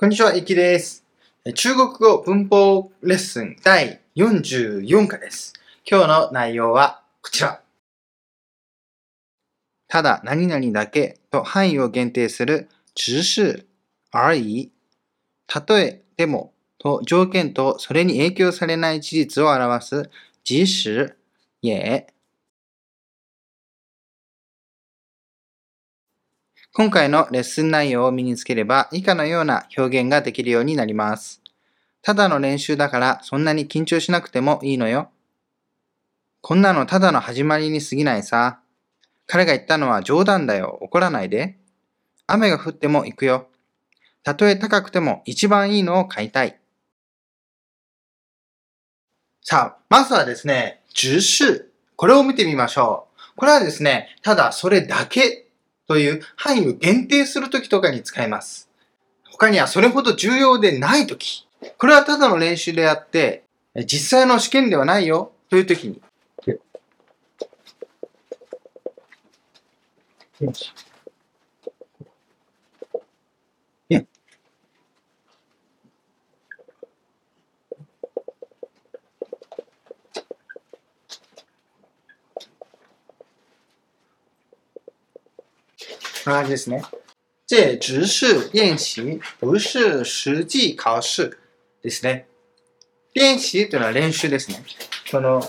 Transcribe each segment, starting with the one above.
こんにちは、いきです。中国語文法レッスン第44課です。今日の内容はこちら。ただ何々だけと範囲を限定する只是而已。例え、でもと条件とそれに影響されない事実を表す即使、也。今回のレッスン内容を身につければ以下のような表現ができるようになります。ただの練習だからそんなに緊張しなくてもいいのよ。こんなのただの始まりに過ぎないさ。彼が言ったのは冗談だよ。怒らないで。雨が降っても行くよ。たとえ高くても一番いいのを買いたい。さあ、まずはですね、只是。これを見てみましょう。これはですね、ただそれだけという範囲を限定するときとかに使います。他にはそれほど重要でないとき。これはただの練習であって、実際の試験ではないよというときに。な感じですね。这只是練習、不是實際考試ですね。練習というのは練習ですね。この、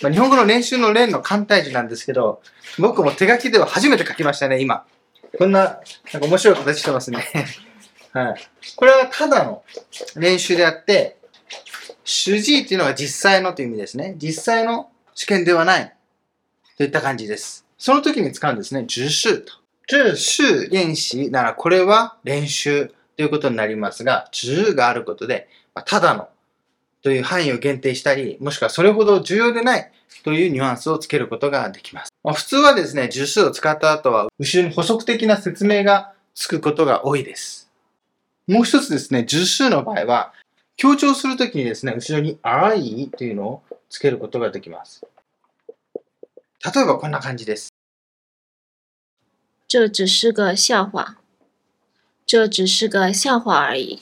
まあ、日本語の練習の練の簡体字なんですけど、僕も手書きでは初めて書きましたね、今。こんな、なんか面白い形してますね。はい。これはただの練習であって、主治っていうのは実際のという意味ですね。実際の試験ではない。といった感じです。その時に使うんですね。只是と。只是練習ならこれは練習ということになりますが、只があることで、まあただのという範囲を限定したり、もしくはそれほど重要でないというニュアンスをつけることができます。まあ、普通はですね、十数を使った後は、後ろに補足的な説明がつくことが多いです。もう一つですね、十数の場合は、強調するときにですね、後ろにあいというのをつけることができます。例えばこんな感じです。这只是个笑话，这只是个笑话而已。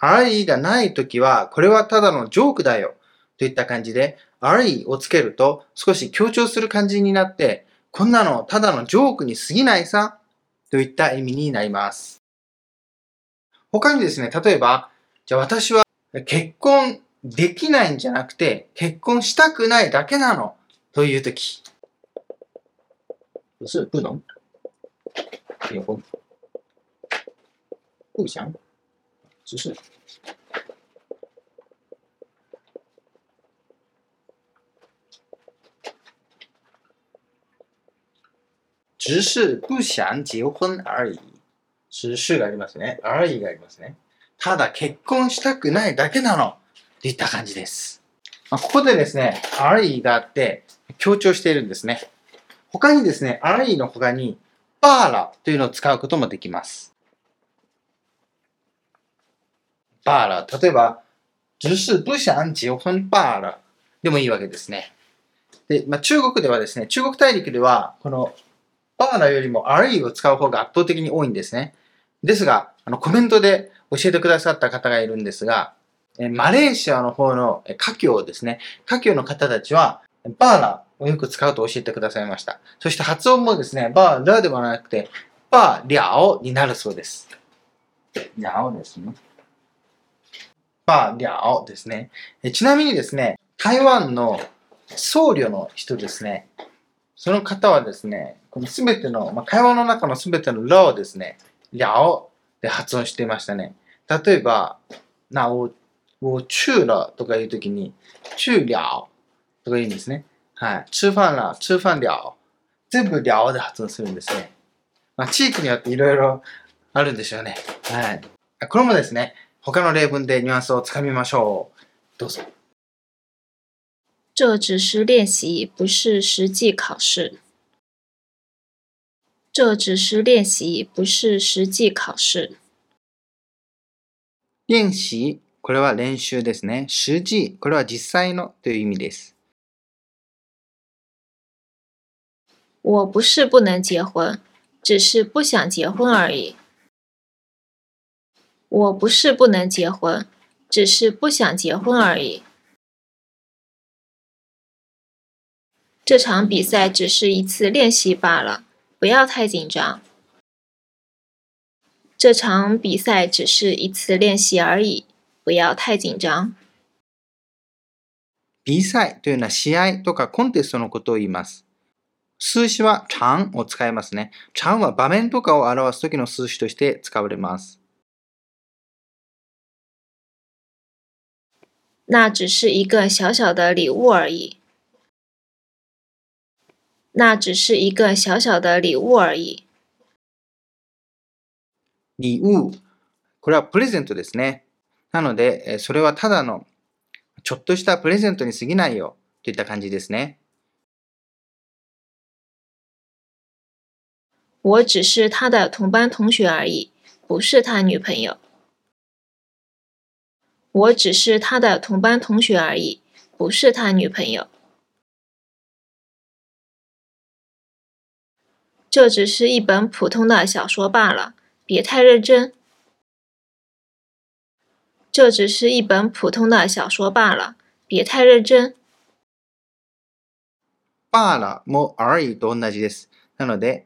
あいがないときは、これはただのジョークだよ。といった感じで、あいをつけると少し強調する感じになって、こんなのただのジョークに過ぎないさ。といった意味になります。他にですね、例えば、じゃあ私は結婚できないんじゃなくて、結婚したくないだけなの。というとき。不是不能结婚。不想。只是。只是不想結婚而已。只是がありますね。而已がありますね。ただ結婚したくないだけなの。といった感じです。まあここでですね、而已があって強調しているんですね。他にですね、而已の他に、バーラというのを使うこともできます。罢了。例えば、只是不想結婚罢了。でもいいわけですね。で、まあ、中国ではですね、中国大陸では、この、罢了よりもあるいを使う方が圧倒的に多いんですね。ですが、あの、コメントで教えてくださった方がいるんですが、えマレーシアの方のえ華僑ですね。華僑の方たちは、バーラをよく使うと教えてくださいました。そして発音もですね、バーラではなくて、バーリャオになるそうです。リャオですね。バーリャオですね。えちなみにですね、台湾の僧侶の人ですね、その方はですね、このすべての、まあ、会話の中のすべてのラをですね、リャオで発音していましたね。例えば、な、お、お、チューラとかいうときに、チューリャオとか言うんですね。はい。吃飯ら、吃飯リャオ。全部リャオで発音するんですね。まあ、地域によっていろいろあるんでしょうね。はい。これもですね、他の例文でニュアンスをつかみましょう。どうぞ。这只是练习，不是实际考试。这只是练习，不是实际考试。練習、これは練習ですね。实際、これは実際のという意味です。我不是不能结婚，只是不想结婚而已。 我不是不能结婚，只是不想结婚而已。这场比赛只是一次练习罢了，不要太紧张。这场比赛只是一次练习而已，不要太紧张。比賽というのは試合とかコンテストのことを言います。 数詞はちゃんを使いますね。ちゃんは場面とかを表すときの数詞として使われます。那只是一个小小的礼物而已。那只是一个小小的礼物而已。礼物。これはプレゼントですね。なので、それはただのちょっとしたプレゼントに過ぎないよといった感じですね。我只是他的同班同学而已，不是他女朋友。我只是他的同班同学而已，不是他女朋友。这只是一本普通的小说罢了，别太认真。这只是一本普通的小说罢了，别太认真。罢了も而已と同じです。なので、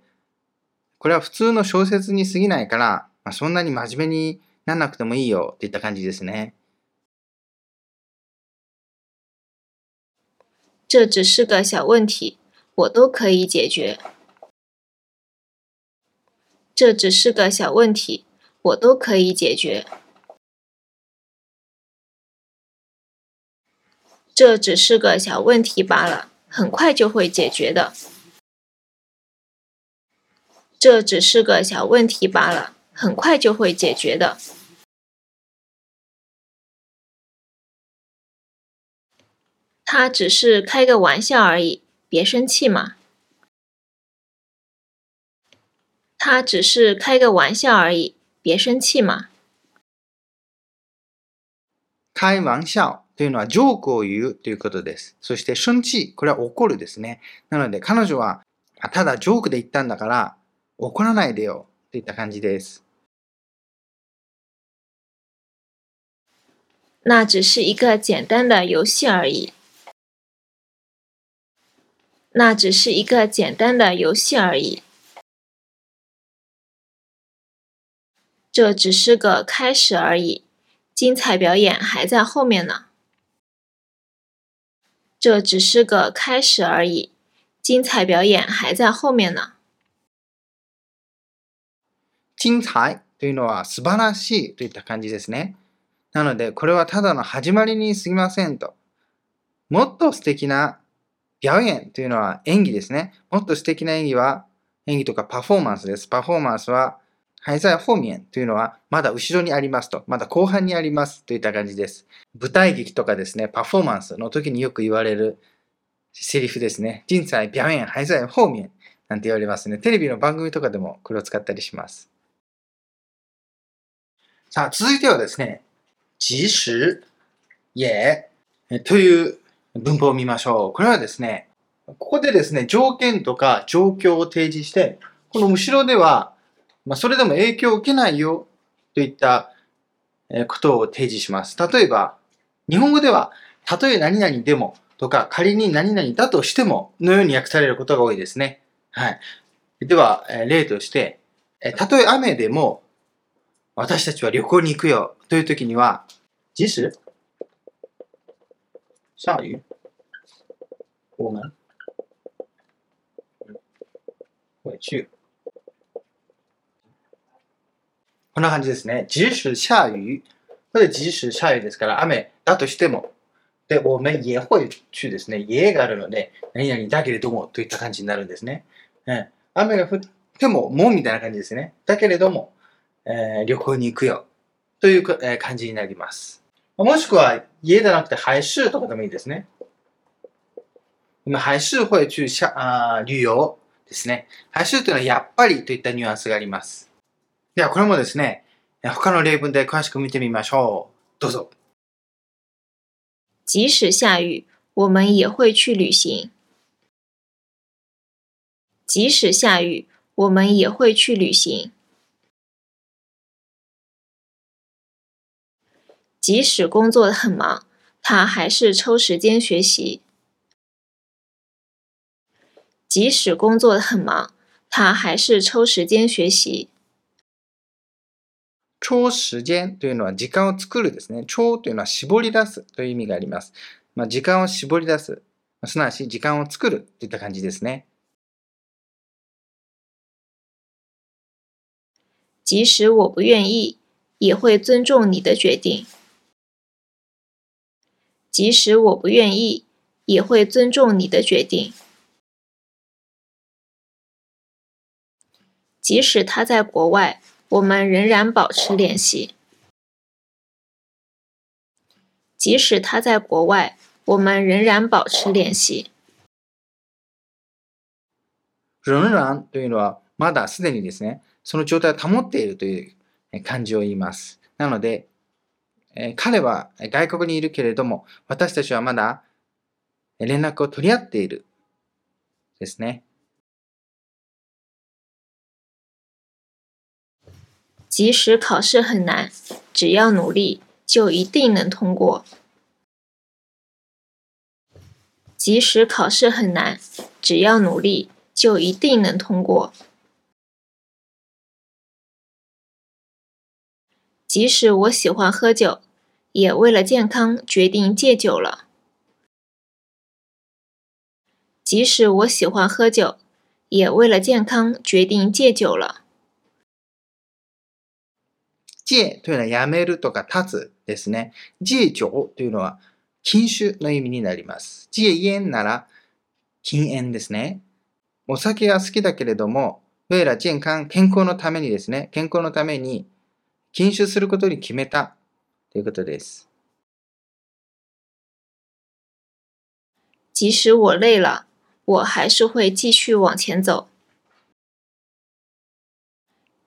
これは普通の小説に過ぎないから、まあ、そんなに真面目にならなくてもいいよっていった感じですね。这只是个小问题，我都可以解决。这只是个小问题，我都可以解决。这只是个小问题罢了，很快就会解决的。这只是个小问题罢了，很快就会解决的。他只是开个玩笑而已，别生气嘛。他只是开个玩笑而已，别生气嘛。開玩笑というのはジョークを言うということです。そして生气、これは怒るですね。なので彼女はただジョークで言ったんだから 怒らないでよといった感じです。那只是一个简单的游戏而已。那只是一个简单的游戏而已。这只是个开始而已，精彩表演还在后面呢。这只是个开始而已，精彩表演还在后面呢。 精彩というのは素晴らしいといった感じですね。なので、これはただの始まりに過ぎませんと。もっと素敵な表演というのは演技ですね。もっと素敵な演技は演技とかパフォーマンスです。パフォーマンスはハイザー方面というのは、まだ後ろにありますと、まだ後半にありますといった感じです。舞台劇とかですね、パフォーマンスの時によく言われるセリフですね。人才、表演、ハイザー方面なんて言われますね。テレビの番組とかでもこれを使ったりします。さあ、続いてはですね、即時、也という文法を見ましょう。これはですね、ここでですね、条件とか状況を提示して、この後ろではまあ、それでも影響を受けないよといったことを提示します。例えば、日本語では、たとえ何々でもとか、仮に何々だとしてものように訳されることが多いですね。はい。では、例として、たとえ雨でも、私たちは旅行に行くよという時には、即使下雨，我们会去。こんな感じですね。即使下雨。これ即使下雨ですから、雨だとしても。で、我们也会去ですね。家があるので、何々だけれどもといった感じになるんですね。うん、雨が降っても、もみたいな感じですね。だけれども、えー、旅行に行くよ。という、えー、感じになります。もしくは、家じゃなくて、还是とかでもいいですね。今、还是会去下あ旅遊ですね。还是というのは、やっぱりといったニュアンスがあります。では、これもですね、他の例文で詳しく見てみましょう。どうぞ。即使下雨，我们也会去旅行。即使下雨，我们也会去旅行。即使工作的很忙，他还是抽时间学习。即使工作的很忙，他还是抽時間學習。抽時間というのは時間を作るですね。抽というのは絞り出すという意味があります。まあ、時間を絞り出す。すなわち時間を作るといった感じですね。即使我不愿意，也会尊重你的决定。 即使我不愿意，也会尊重你的决定。即使他在国外，我们仍然保持联系。即使他在国外，我们仍然保持联系。仍然というのはまだすでにですね、その状態を保っているという感じを言います。なので、 え彼は外国にいるけれども、私たちはまだ連絡を取り合っているですね。即使考试很难，只要努力，就一定能通过。即使考试很难，只要努力，就一定能通过。即使我喜欢喝酒，也为了健康决定戒酒了。即使我喜欢喝酒，也为了健康决定戒酒了。戒というのはやめるとか立つですね。戒酒というのは禁酒の意味になります。戒煙なら禁煙ですね。お酒は好きだけれども、为了健康、健康のためにですね、健康のために 禁酒することに決めたということです。即使我累了，我还是会继续往前走。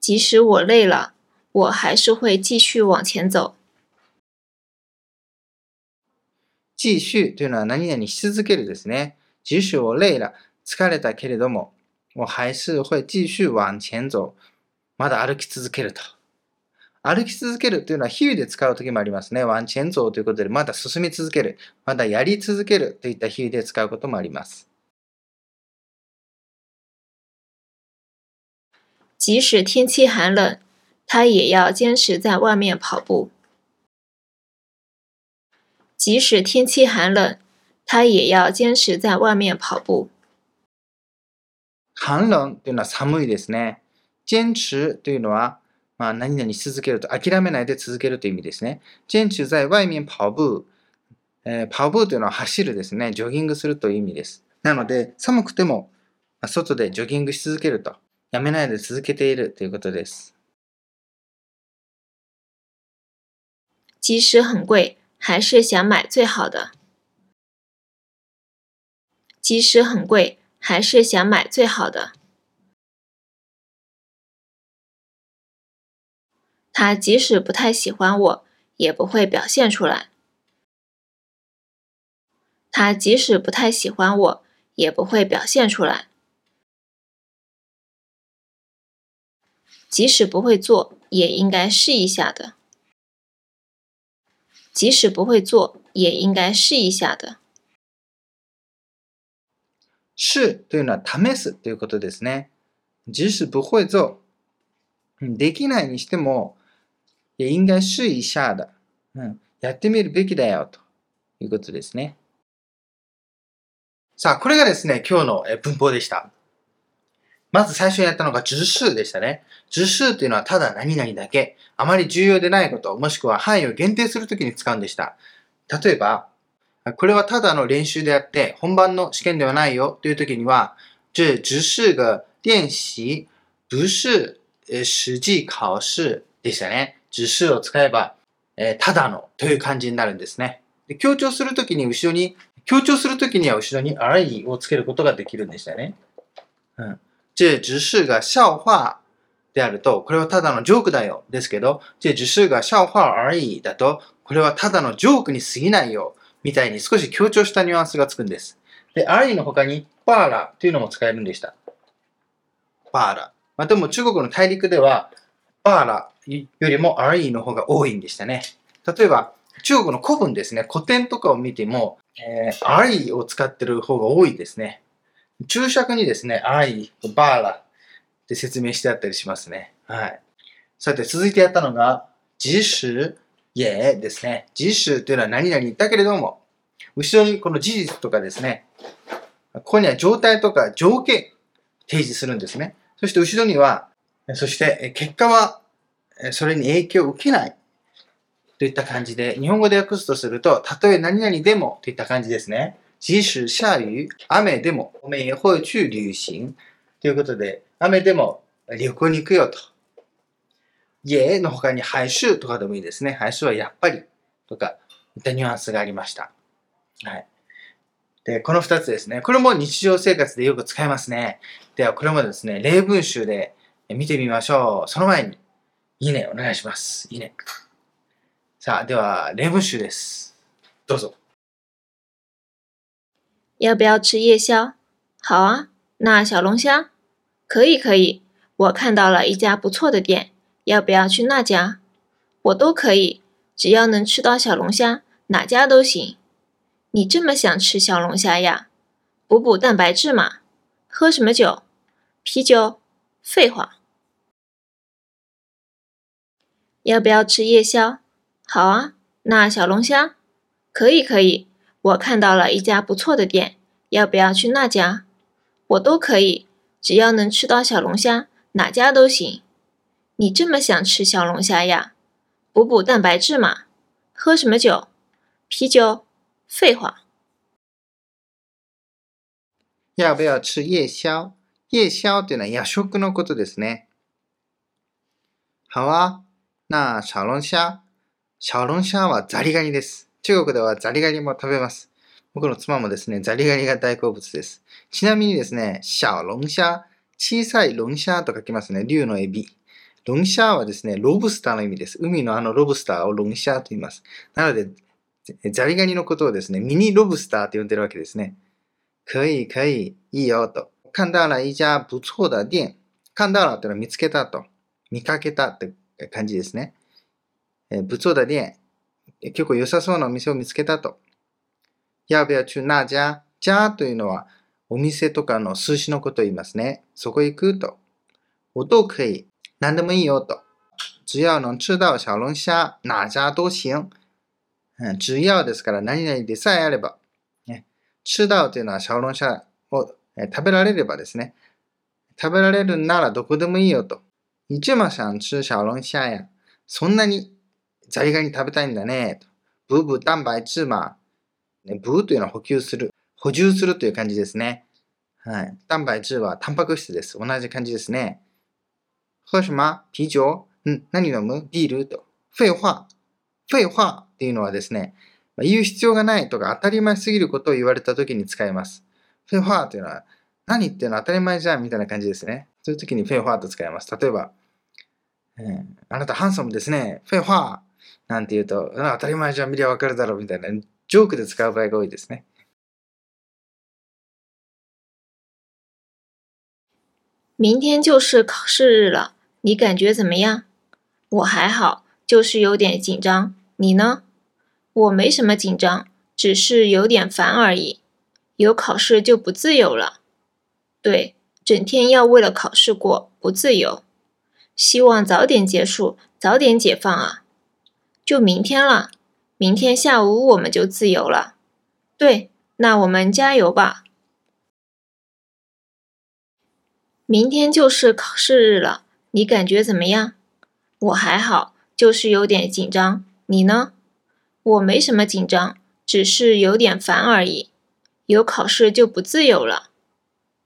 即使我累了，我还是会继续往前走。继续というのは何々し続けるですね。即使我累了、疲れたけれども、我还是会继续往前走。まだ歩き続けると。歩き続けるというのは比喩で使う時もありますね。ワンチェンゾーということで、まだ進み続ける。まだやり続けるといった比喩で使うこともあります。即使天气寒冷，他也要坚持在外面跑步，即使天气寒冷，他也要坚持在外面跑步。寒冷というのは寒いですね。坚持というのは、まあ、何々し続けると、諦めないで続けるという意味ですね。坚持在外面跑步。えー、跑步というのは走るですね。ジョギングするという意味です。なので、寒くても、外でジョギングし続けると、やめないで続けているということです。即使很贵，还是想买最好的。即使很贵，还是想买最好的。他即使不太喜欢我，也不会表现出来。他即使不太喜欢我，也不会表现出来。即使不会做，也应该试一下的。即使不会做，也应该试一下的。試というのは試すということですね。即使不会做、できないにしても、 应该試一下だ。うん、やってみるべきだよということですね。さあ、これがですね、今日の文法でした。まず最初にやったのが十数でしたね。十数というのはただ何々だけ、あまり重要でないこと、もしくは範囲を限定するときに使うんでした。例えば、これはただの練習であって、本番の試験ではないよというときには、这只是个練習、不是实際考試でしたね。只是を使えば、えー、ただのという感じになるんですね。で強調するときに後ろに、強調するときには後ろにあいをつけることができるんでしたね。うん。这只是个笑話であると、これはただのジョークだよですけど、这只是个笑話而已だと、これはただのジョークに過ぎないよ、みたいに少し強調したニュアンスがつくんです。で、而已の他に、バーラというのも使えるんでした。バーラ。まあ、でも中国の大陸では、バーラよりも而已の方が多いんでしたね。例えば、中国の古文ですね、古典とかを見ても、えー、を使ってる方が多いですね。注釈にですね、愛、バーラって説明してあったりしますね。はい。さて、続いてやったのが、自主、イエですね。自主というのは何々だけれども、後ろにこの事実とかですね、ここには状態とか条件提示するんですね。そして後ろには、そして結果はそれに影響を受けないといった感じで、日本語で訳すとすると、たとえ何々でもといった感じですね。即使下雨、雨でも、我们也会去旅行。ということで、雨でも旅行に行くよと。家の他に廃止とかでもいいですね。廃止はやっぱりとか、いったニュアンスがありました。はい。で、この二つですね。これも日常生活でよく使いますね。では、これもですね、例文集で見てみましょう。その前に、いいね、お願いします。いいね。さあ、では、例文集です。どうぞ。要不要吃夜宵？好啊，那小龙虾？可以，可以。我看到了一家不错的店，要不要去那家？我都可以，只要能吃到小龙虾，哪家都行。你这么想吃小龙虾呀？补补蛋白质嘛。喝什么酒？啤酒？废话。 要不要吃夜宵？好啊，那小龙虾？可以可以，我看到了一家不错的店，要不要去那家？我都可以，只要能吃到小龙虾，哪家都行。你这么想吃小龙虾呀？补补蛋白质嘛。喝什么酒？啤酒？废话。要不要吃夜宵？夜宵というのは夜食のことですね。好啊。 那小龙虾小龍虾はザリガニです。中国ではザリガニも食べます。僕の妻もですね、ザリガニが大好物です。ちなみにですね、小龍虾、小さい龍虾と書きますね。竜のエビ。龍虾はですね、ロブスターの意味です。海のあのロブスターを龍虾と言います。なので、ザリガニのことをですね、ミニロブスターと呼んでるわけですね。可以、可以、いいよと。看到了一家不错的店。看到了というのは見つけたと。見かけたって感じですね。え不错的店。結構良さそうなお店を見つけたと。要不要去那家家というのはお店とかの数詞のことを言いますね。そこ行くと。我都可以。何でもいいよと。只要能吃到小龍蝦、哪家都行。只要ですから何々でさえあれば。ね、吃到というのは小龍蝦を食べられればですね。食べられるならどこでもいいよと。你这么想吃小龍蝦や。そんなにザリガニ食べたいんだね。ブーブー蛋白質ま。ね、ブーというのは補給する。補充するという感じですね。はい。蛋白質はタンパク質です。同じ感じですね。喝什么？啤酒？ん？何飲む？ビール？と。废話。废話っていうのはですね、言う必要がないとか当たり前すぎることを言われた時に使います。废話というのは何言っていうの？当たり前じゃんみたいな感じですね。そういう時に废話と使います。例えば、えー、あなたハンサムですね。废話なんて言うと、当たり前じゃん見りゃわかるだろうみたいな、ジョークで使う場合が多いですね。明天就是考试日了，你感觉怎么样？我还好，就是有点紧张。你呢？我没什么紧张，只是有点烦而已。有考试就不自由了。对，整天要为了考试过，不自由。希望早点结束，早点解放啊！就明天了，明天下午我们就自由了。对，那我们加油吧。明天就是考试日了，你感觉怎么样？我还好，就是有点紧张。你呢？我没什么紧张，只是有点烦而已。有考试就不自由了。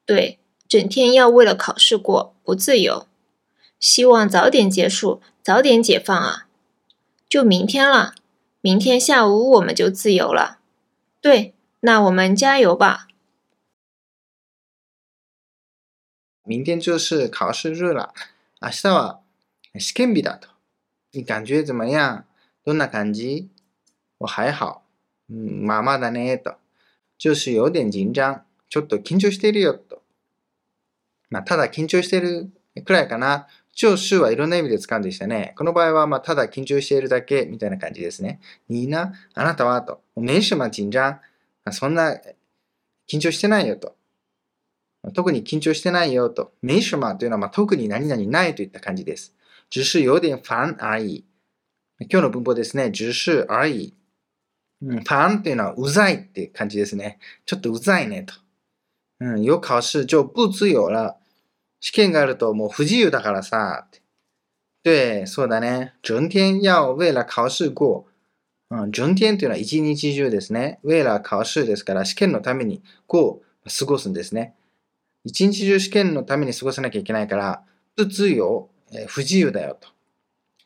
对，整天要为了考试过，不自由。希望早点结束，早点解放啊！就明天了，明天下午我们就自由了。对，那我们加油吧。明天就是考试日了。明日は試験日だと。你感觉怎么样？どんな感じ？我还好。嗯，まあまだねと。就是有点緊張。ちょっと緊張しているよと。 まあ、ただ緊張しているくらいかな就是はいろんな意味で使うんでしたね。この場合は、まあ、ただ緊張しているだけみたいな感じですね。你呢あなたはと。没什么緊張。そんな緊張してないよと。特に緊張してないよと。没什么というのは、まあ、特に何々ないといった感じです。只是有点烦而已。今日の文法ですね。只是而已。うん、ファンっていうのはうざいって感じですね。ちょっとうざいねと。うん、有考試就不自由了。試験があるともう不自由だからさ。对、そうだね。整天要为了考試过。うん、整天というのは一日中ですね。为了考試ですから試験のためにこう過ごすんですね。一日中試験のために過ごさなきゃいけないから、不自由、不自由だよと。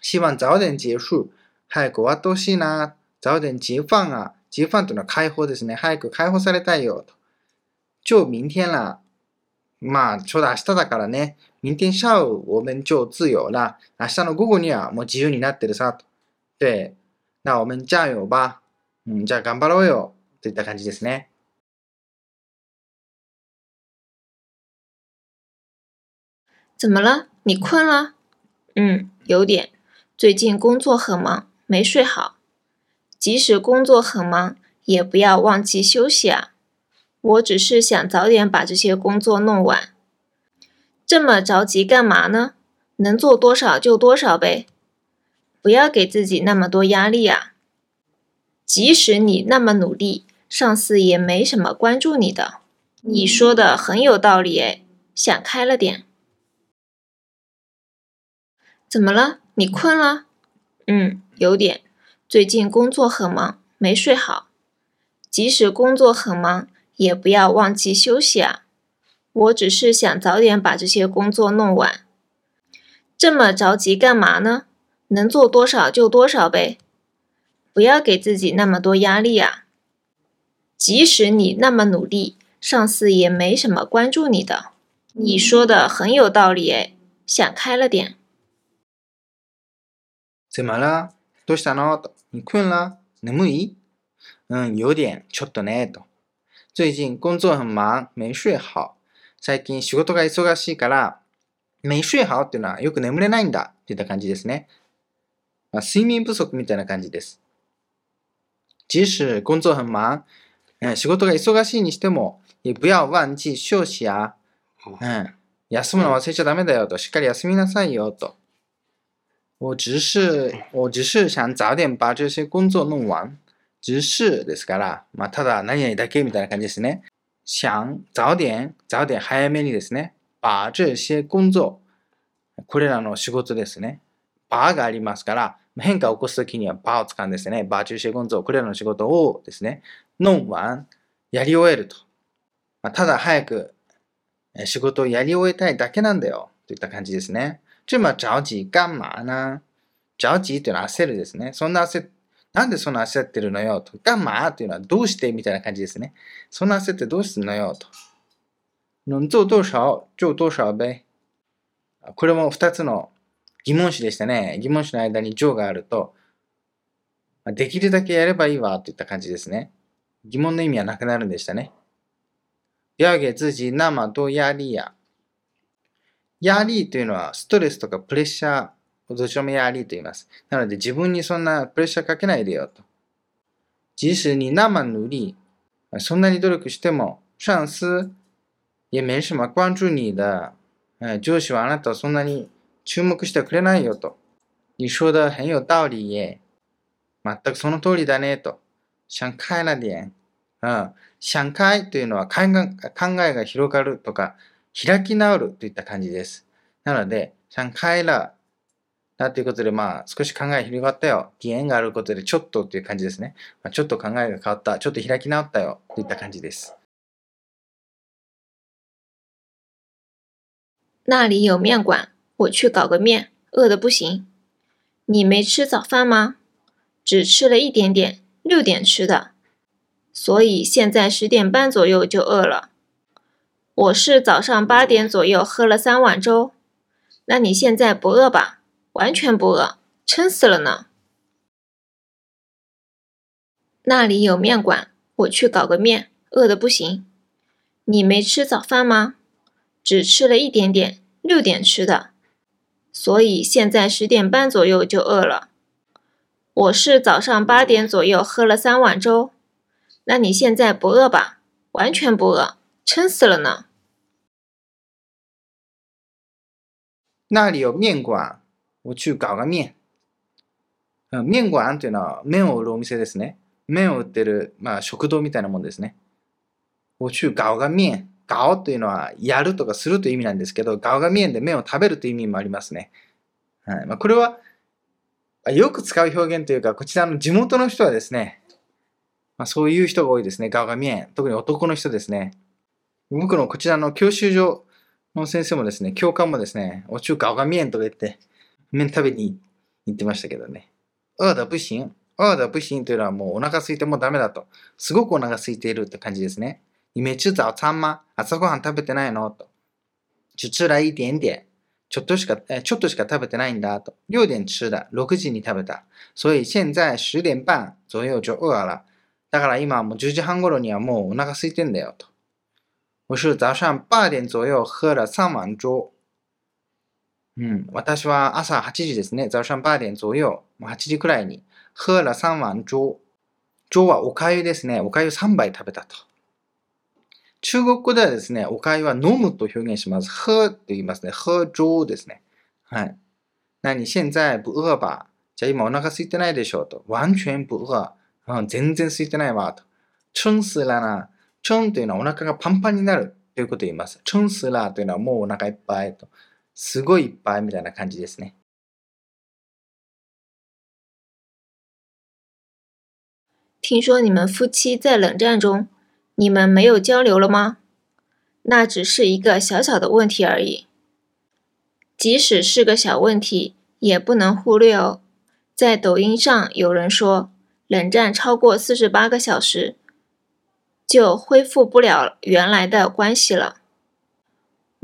希望早点結束。早く終わってほしいな。早点解放啊。解放というのは解放ですね。早く解放されたいよと。就明天了。まあ、ちょうど明日だからね。明天下午我们就自由了。明日の午後にはもう自由になってるさと。で、那我们加油吧。うん、じゃあ頑張ろうよ。といった感じですね。怎么了？你困了？嗯，有点。最近工作很忙，没睡好。即使工作很忙，也不要忘记休息啊。我只是想早点把这些工作弄完。这么着急干嘛呢？能做多少就多少呗，不要给自己那么多压力啊。即使你那么努力，上司也没什么关注你的。你说的很有道理诶，想开了点。怎么了？你困了？嗯，有点。最近工作很忙，没睡好。即使工作很忙，也不要忘记休息啊！我只是想早点把这些工作弄完。这么着急干嘛呢？能做多少就多少呗，不要给自己那么多压力啊！即使你那么努力，上司也没什么关注你的。你说的很有道理哎，想开了点。怎么了？どうしたのと。你困了？眠い？嗯，有点。ちょっとね。と。 最近工作很忙、没睡好。最近仕事が忙しいから、没睡好っていうのはよく眠れないんだっていった感じですね。まあ、睡眠不足みたいな感じです。即使工作很忙、仕事が忙しいにしても、也不要忘記休息や、うん、休むの忘れちゃダメだよと、しっかり休みなさいよと。我只是我只是想早点把这些工作弄完。只是ですから、まあ、ただ何々だけみたいな感じですね。想早点、早点早めにですね。把这些工作、これらの仕事ですね。把がありますから、変化を起こすときには把を使うんですね。把这些工作、これらの仕事をですね。弄完、やり終えると。まあ、ただ早く仕事をやり終えたいだけなんだよ。といった感じですね。这么着急干嘛呢？着急というのは焦るですね。そんな焦っ、なんでそんな焦ってるのよと。干嘛？というのはどうして？みたいな感じですね。そんな焦ってどうすんのよと。能做多少？就多少呗。これも二つの疑問詞でしたね。疑問詞の間に上があると、できるだけやればいいわといった感じですね。疑問の意味はなくなるんでしたね。不要给自己那么多压力呀。压力というのはストレスとかプレッシャー、どちらも压力と言います。なので自分にそんなプレッシャーかけないでよと。即使你那么努力、そんなに努力しても、上司也没什么关注你的。上司はあなたをそんなに注目してくれないよと。你说的很有道理耶。全くその通りだねと。想開了点。うん。想開というのは考えが広がるとか、開き直るといった感じです。なので、想開了。だということで、まあ、少し考え広がったよ。義援があることで、ちょっとという感じですね。まあ、ちょっと考えが変わった。ちょっと開き直ったよ。といった感じです。那里有面馆，我去搞个面，饿得不行。你没吃早饭吗？只吃了一点点，六点吃的，所以现在十点半左右就饿了。我是早上八点左右喝了三碗粥，那你现在不饿吧？完全不饿，撑死了呢。那里有面馆，我去搞个面，饿得不行。你没吃早饭吗？只吃了一点点，六点吃的，所以现在十点半左右就饿了。我是早上八点左右喝了三碗粥。那你现在不饿吧？完全不饿，撑死了呢。那里有面馆，我去搞个面。面馆というのは麺を売るお店ですね。麺を売ってる、まあ、食堂みたいなもんですね。我去搞个面。搞というのはやるとかするという意味なんですけど、搞が面で麺を食べるという意味もありますね。はいまあ、これはよく使う表現というか、こちらの地元の人はですね、まあ、そういう人が多いですね。ガオガミエン。特に男の人ですね。僕のこちらの教習所の先生もですね、教官もですね、お中ガオガミエンとか言って、麺食べに行ってましたけどね。あだ不行。あだ不行というのはもうお腹空いてもうダメだと。すごくお腹空いているって感じですね。你没吃早餐吗朝ごはん食べてないの？と。只吃了一点点。ちょっとしか、ちょっとしか食べてないんだと。6点吃的。6時に食べた。所以現在10点半左右就餓了。だから今もう10時半頃にはもうお腹空いてんだよと。我是早上8点左右喝了3碗粥。うん、私は朝8時ですね。早上8点左右、8時くらいに、喝了3碗粥。粥はお粥ですね。お粥3杯食べたと。中国語ではですね、お粥は飲むと表現します。喝と言いますね。喝粥ですね。はい。なに、現在不餓吧じゃあ今お腹空いてないでしょうと。完全不餓。うん、全然空いてないわ、と。チュンスラな。チュンというのはお腹がパンパンになるということを言います。チュンスラというのはもうお腹いっぱいと。すごいいっぱいみたいな感じですね。听说你们夫妻在冷战中，你们没有交流了吗？那只是一个小小的问题而已。即使是个小问题，也不能忽略哦。在抖音上有人说。冷战超过四十八个小时，就恢复不了原来的关系了。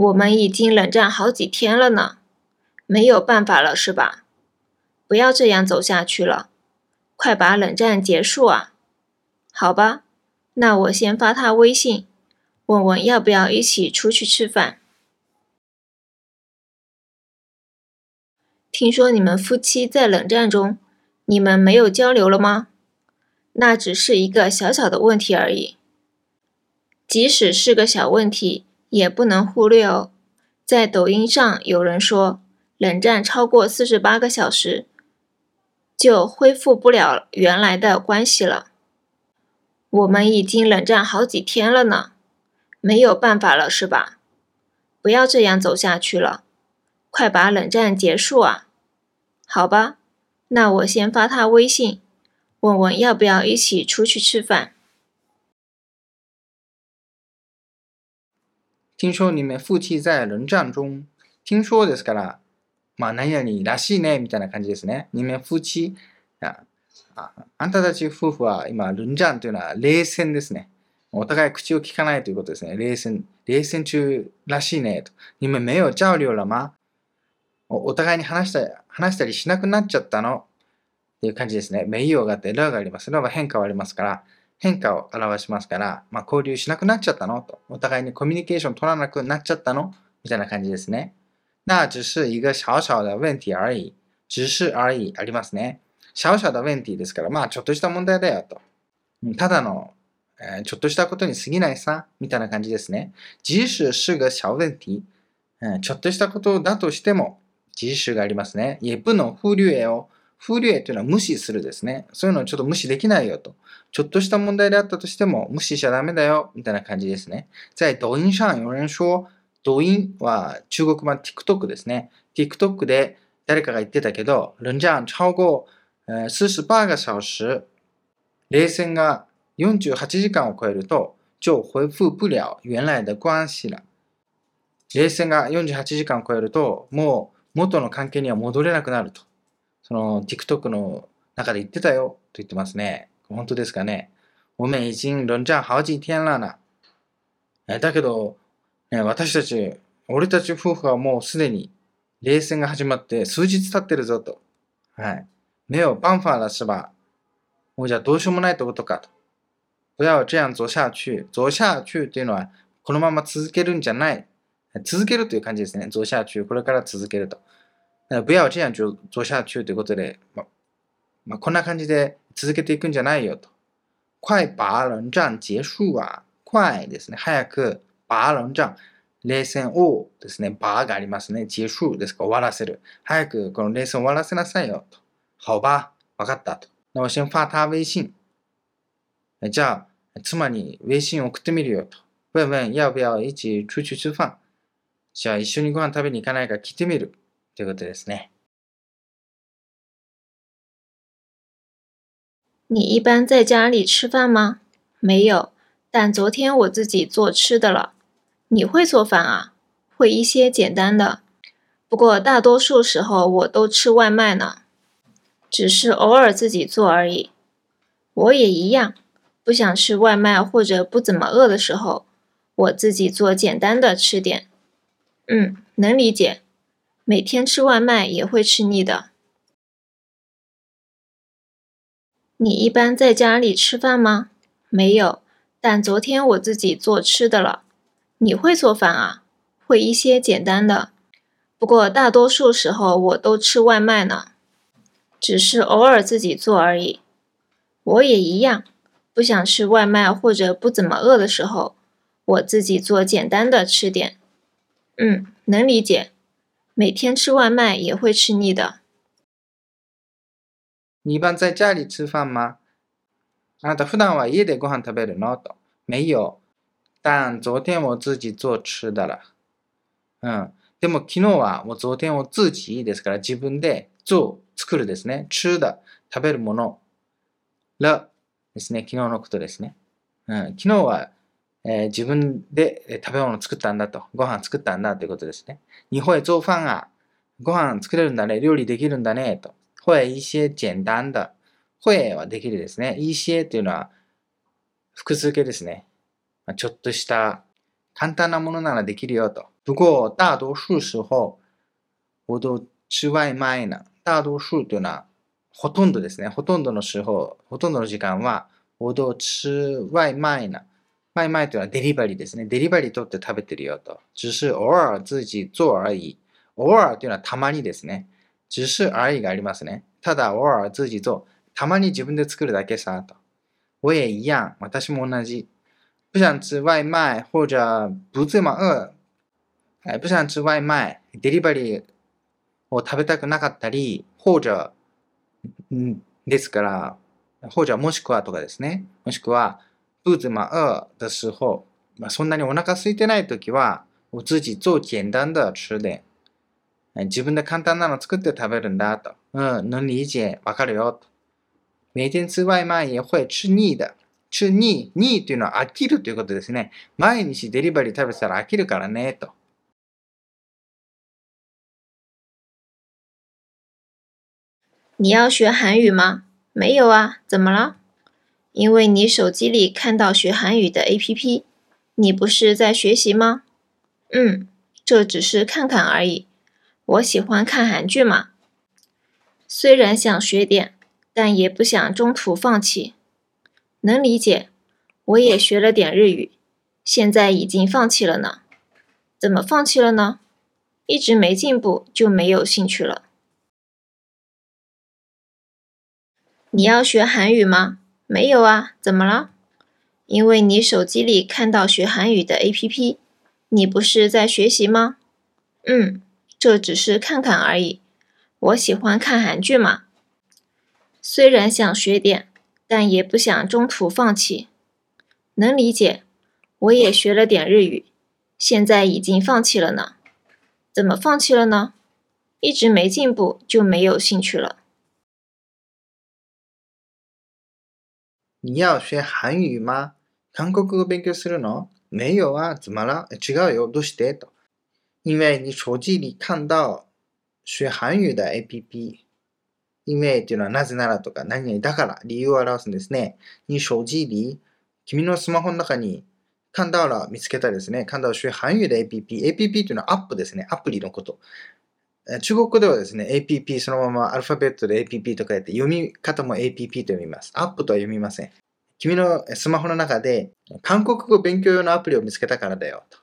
我们已经冷战好几天了呢，没有办法了是吧？不要这样走下去了，快把冷战结束啊！好吧，那我先发他微信，问问要不要一起出去吃饭。听说你们夫妻在冷战中，你们没有交流了吗？那只是一个小小的问题而已，即使是个小问题，也不能忽略哦。在抖音上有人说，冷战超过四十八个小时，就恢复不了原来的关系了。我们已经冷战好几天了呢，没有办法了是吧？不要这样走下去了，快把冷战结束啊！好吧，那我先发他微信。问问要不要一起出去吃饭？听说你们夫妻在冷战中。听说ですから、まあ何々らしいねみたいな感じですね。你们夫妻？ああんたたち夫婦は今、ルンジャンというのは冷戦ですね。お互い口を聞かないということですね。冷戦、冷戦中らしいねと。你们没有交流了吗お互いに話した話したりしなくなっちゃったのっていう感じですね。名誉があって、ラがあります。ラは変化はありますから、変化を表しますから、まあ、交流しなくなっちゃったの？と。お互いにコミュニケーション取らなくなっちゃったの？みたいな感じですね。那只是一个小小的問題而已。只是而已ありますね。小小的問題ですから、まあ、ちょっとした問題だよと。ただの、えー、ちょっとしたことに過ぎないさ、みたいな感じですね。即使是个小問題、うん、ちょっとしたことだとしても、即使がありますね。也不能忽略をフリエというのは無視するですね。そういうのをちょっと無視できないよと。ちょっとした問題であったとしても無視しちゃダメだよ、みたいな感じですね。在抖音上有人说、抖音は中国版 TikTok ですね。TikTok で誰かが言ってたけど、冷战超過48个小時、冷戦が48時間を超えると、就恢復不了原来的关系了。冷戦が48時間を超えると、もう元の関係には戻れなくなると。その TikTok の中で言ってたよと言ってますね。本当ですかね。我们已经冷战好几天了な。だけど、ね、私たち、俺たち夫婦はもうすでに冷戦が始まって数日経ってるぞと。はい。没有办法了是吧もうじゃあどうしようもないってことかと。不要这样走下去。走下去っていうのは、このまま続けるんじゃない。続けるという感じですね。走下去。これから続けると。不要这样就做下去ということで、ままあ、こんな感じで続けていくんじゃないよと。快把冷战結束は、快ですね。早く、把冷战、冷戦をですね、把がありますね。結束ですか、終わらせる。早くこの冷戦終わらせなさいよと。好吧、わかったと。那我先发他微信。じゃあ、妻に微信送ってみるよと。问问要不要一起出去吃饭。じゃあ一緒にご飯食べに行かないか聞いてみる。ということですね。你一般在家里吃饭吗？没有，但昨天我自己做吃的了。你会做饭啊？会一些简单的，不过大多数时候我都吃外卖呢，只是偶尔自己做而已。我也一样，不想吃外卖或者不怎么饿的时候，我自己做简单的吃点。嗯，能理解。 每天吃外卖也会吃腻的。你一般在家里吃饭吗？没有，但昨天我自己做吃的了。你会做饭啊？会一些简单的，不过大多数时候我都吃外卖呢，只是偶尔自己做而已。我也一样，不想吃外卖或者不怎么饿的时候，我自己做简单的吃点。嗯，能理解。每天吃外卖也会吃腻的。你一般在家里吃饭吗？あなた普段は家でご飯食べるのと。没有。但昨天我自己做吃的了。うん。でも昨日はもう昨天を自己ですから自分で做、作るですね。吃的、食べるもの。らですね。昨日のことですね。うん。昨日は、えー、自分で食べ物作ったんだと。ご飯作ったんだということですね。你会做飯啊ご飯作れるんだね。料理できるんだね。と。会一些简单的。会はできるですね。一些っていうのは複数形ですね。ちょっとした簡単なものならできるよと。不过大多数时候我都吃外卖呢。大多数というのはほとんどですね。ほとんどの時候、ほとんどの時間は我都吃外卖呢。外卖というのはデリバリーですね。デリバリー取って食べてるよと。只是偶尔自己做而已。偶尔というのはたまにですね。只是而已がありますね。ただ偶尔自己做。たまに自分で作るだけさと。我也一样。私も同じ。不想吃外卖或者不这么饿。哎，不想吃外卖。デリバリーを食べたくなかったり、或者、んですから、或者もしくはとかですね。もしくは、不怎么饿的时候、まあ、そんなにお腹空いてないときは、我自己做简单的吃で、自分で簡単なの作って食べるんだと。うん、能理解、わかるよと。每天吃外卖也会吃腻的。吃腻、腻というのは飽きるということですね。毎日デリバリー食べてたら飽きるからね、と。你要学韩语吗？没有啊，怎么了？因为你手机里看到学韩语的 APP，你不是在学习吗？嗯，这只是看看而已。我喜欢看韩剧嘛。虽然想学点，但也不想中途放弃。能理解。我也学了点日语，现在已经放弃了呢。怎么放弃了呢？一直没进步，就没有兴趣了。你要学韩语吗？没有啊，怎么了？因为你手机里看到学韩语的 APP，你不是在学习吗？嗯，这只是看看而已。我喜欢看韩剧嘛。虽然想学点，但也不想中途放弃。能理解。我也学了点日语，现在已经放弃了呢。怎么放弃了呢？一直没进步，就没有兴趣了。你要学韩语吗？韓国語勉強するの？没有啊，怎么了？違うよ、どうして？と。因为你手机里看到学韓语的 APP。因为っていうのはなぜならとか何々だから理由を表すんですね。你手機里君のスマホの中に看到了見つけたですね。看到学韓语で APP。APP というのはアップですね。アプリのこと。中国語ではですね、APP そのままアルファベットで APP と書いて読み方も APP と読みます。アップとは読みません。君のスマホの中で韓国語勉強用のアプリを見つけたからだよと。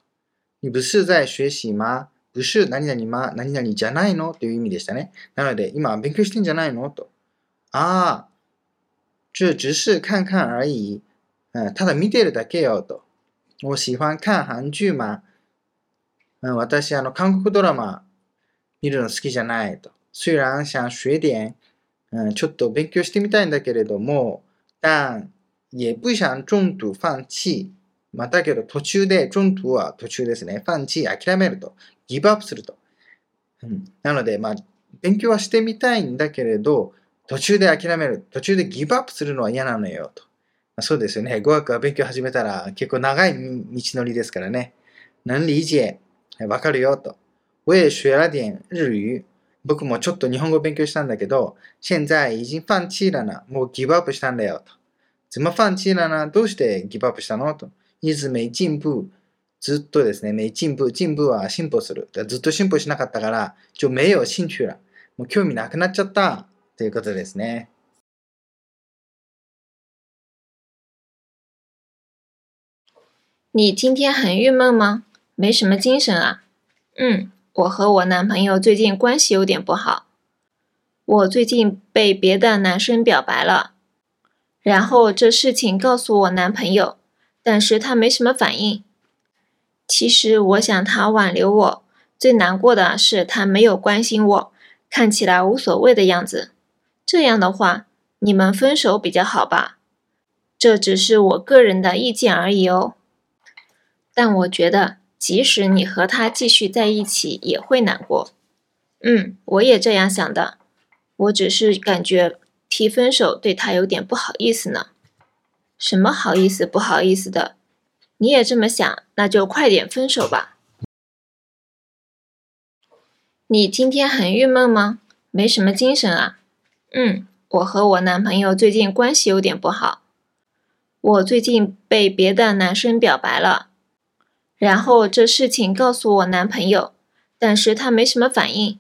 你不是在学习吗不是何々ま、何々じゃないの？という意味でしたね。なので、今勉強してんじゃないの？と。ああ、这只是看看而已。うん、ただ見てるだけよと。我喜欢看韓劇嘛。うん、私、あの、韓国ドラマ見るの好きじゃないと。虽然想学点、うん、ちょっと勉強してみたいんだけれども、但也不想中途放棄。まあ、だけど途中で、中途は途中ですね。放棄、諦めると。ギブアップすると。うん、なので、まあ、勉強はしてみたいんだけれど、途中で諦める。途中でギブアップするのは嫌なのよと。まあ、そうですよね。語学は勉強始めたら結構長い道のりですからね。能理解。わかるよと。我也学了点日语。僕もちょっと日本語勉強したんだけど、現在已经放棄了な。もうギブアップしたんだよと。怎么放棄了などうしてギブアップしたの？と。一直没進步。ずっとですね、没進步。進步は進歩する。ずっと進歩しなかったから、就没有興趣了。もう興味なくなっちゃった。ということですね。你今天很郁闷吗？没什么精神啊？嗯，我和我男朋友最近关系有点不好。我最近被别的男生表白了，然后这事情告诉我男朋友，但是他没什么反应。其实我想他挽留我，最难过的是他没有关心我，看起来无所谓的样子。这样的话，你们分手比较好吧？这只是我个人的意见而已哦。但我觉得，即使你和他继续在一起，也会难过。嗯，我也这样想的。我只是感觉提分手对他有点不好意思呢。什么好意思不好意思的？你也这么想，那就快点分手吧。你今天很郁闷吗？没什么精神啊？嗯，我和我男朋友最近关系有点不好。我最近被别的男生表白了，然后这事情告诉我男朋友，但是他没什么反应。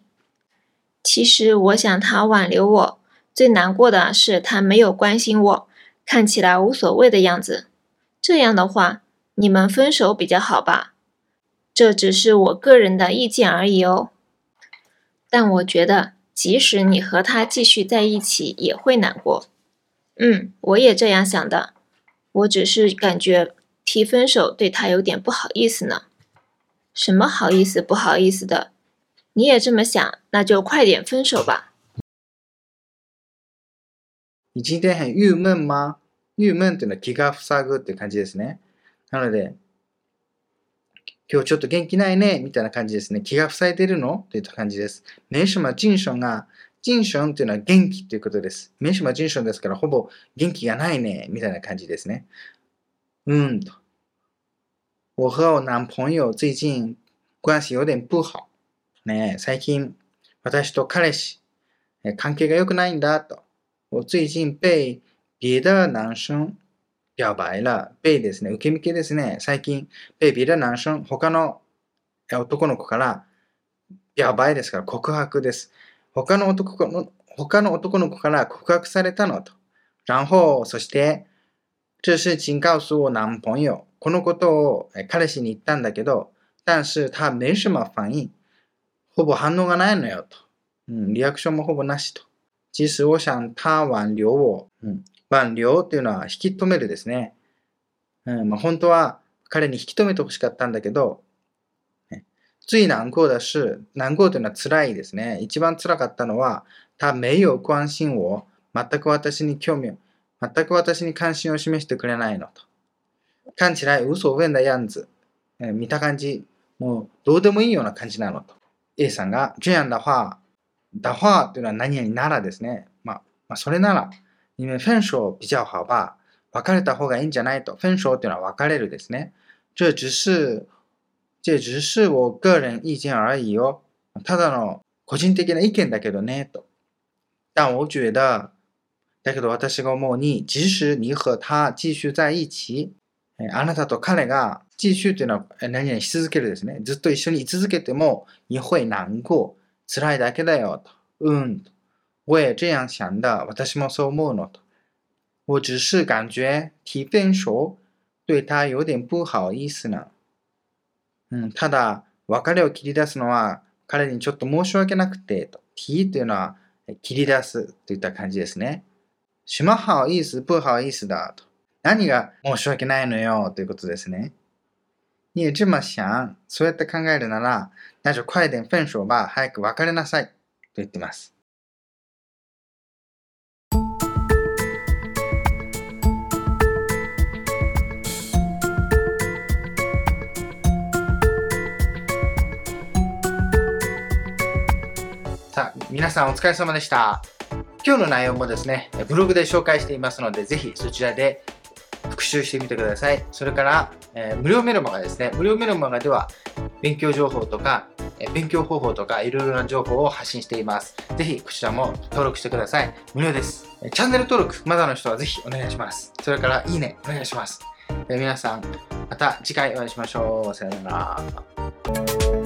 其实我想他挽留我，最难过的是他没有关心我，看起来无所谓的样子。这样的话，你们分手比较好吧？这只是我个人的意见而已哦。但我觉得。即使你和他继续在一起，也会难过。嗯，我也这样想的。我只是感觉提分手对他有点不好意思呢？什么好意思不好意思的？你也这么想，那就快点分手吧。你今天很郁闷吗？郁闷っていうのは気が塞ぐって感じですね。なので。今日ちょっと元気ないね、みたいな感じですね。気が塞いでるの？といった感じです。名詞は人ンが、人ンというのは元気ということです。名詞は人ンですから、ほぼ元気がないね、みたいな感じですね。うんと。我和我男朋友最近关系有点不好。ね最近、私と彼氏、関係が良くないんだと。我最近被别的男生表白了。被ですね、受け身系ですね。最近、被別的男生、他の男の子から表白ですから告白です。他の男の他の男の子から告白されたのと。然後、そして、这事情告诉我男朋友。このことを彼氏に言ったんだけど、但是他没什么反应。ほぼ反応がないのよと。うん、リアクションもほぼなしと。即使我想他挽留我。うん、挽留っていうのは引き止めるですね。うんまあ、本当は彼に引き止めてほしかったんだけど、最難過だし、難過というのは辛いですね。一番辛かったのは、他没有关心我。全く私に興味を、全く私に関心を示してくれないのと。看起来无所谓な样子。見た感じ、もうどうでもいいような感じなのと。A さんが、这样的话、だ话というのは何々ならですね。まあ、まあ、それなら、你们分手比较好吧。別れた方がいいんじゃないと。分手っていうのは別れるですね。这只是、这只是我个人意見而已よ。ただの個人的な意見だけどね、と。但我觉得、だけど私が思うに、即使你和他继续在一起、あなたと彼が继续というのは何々し続けるですね。ずっと一緒に居続けても、你会難過。辛いだけだよ、と。うん。我也这样想的，私もそう思うのと。我只是感觉提分手对他有点不好意思呢。うん、ただ、別れを切り出すのは彼にちょっと申し訳なくて、と。t というのは切り出すといった感じですね。什么好意思、不好意思だと。何が申し訳ないのよということですね。你也这么想、そうやって考えるなら、那就快点分手吧、早く別れなさいと言ってます。さあ、皆さんお疲れ様でした。今日の内容もですね、ブログで紹介していますので、ぜひそちらで復習してみてください。それから、えー、無料メルマガですね。無料メルマガでは勉強情報とか、え勉強方法とかいろいろな情報を発信しています。ぜひこちらも登録してください。無料です。チャンネル登録まだの人はぜひお願いします。それからいいねお願いします。え皆さん、また次回お会いしましょう。さよなら。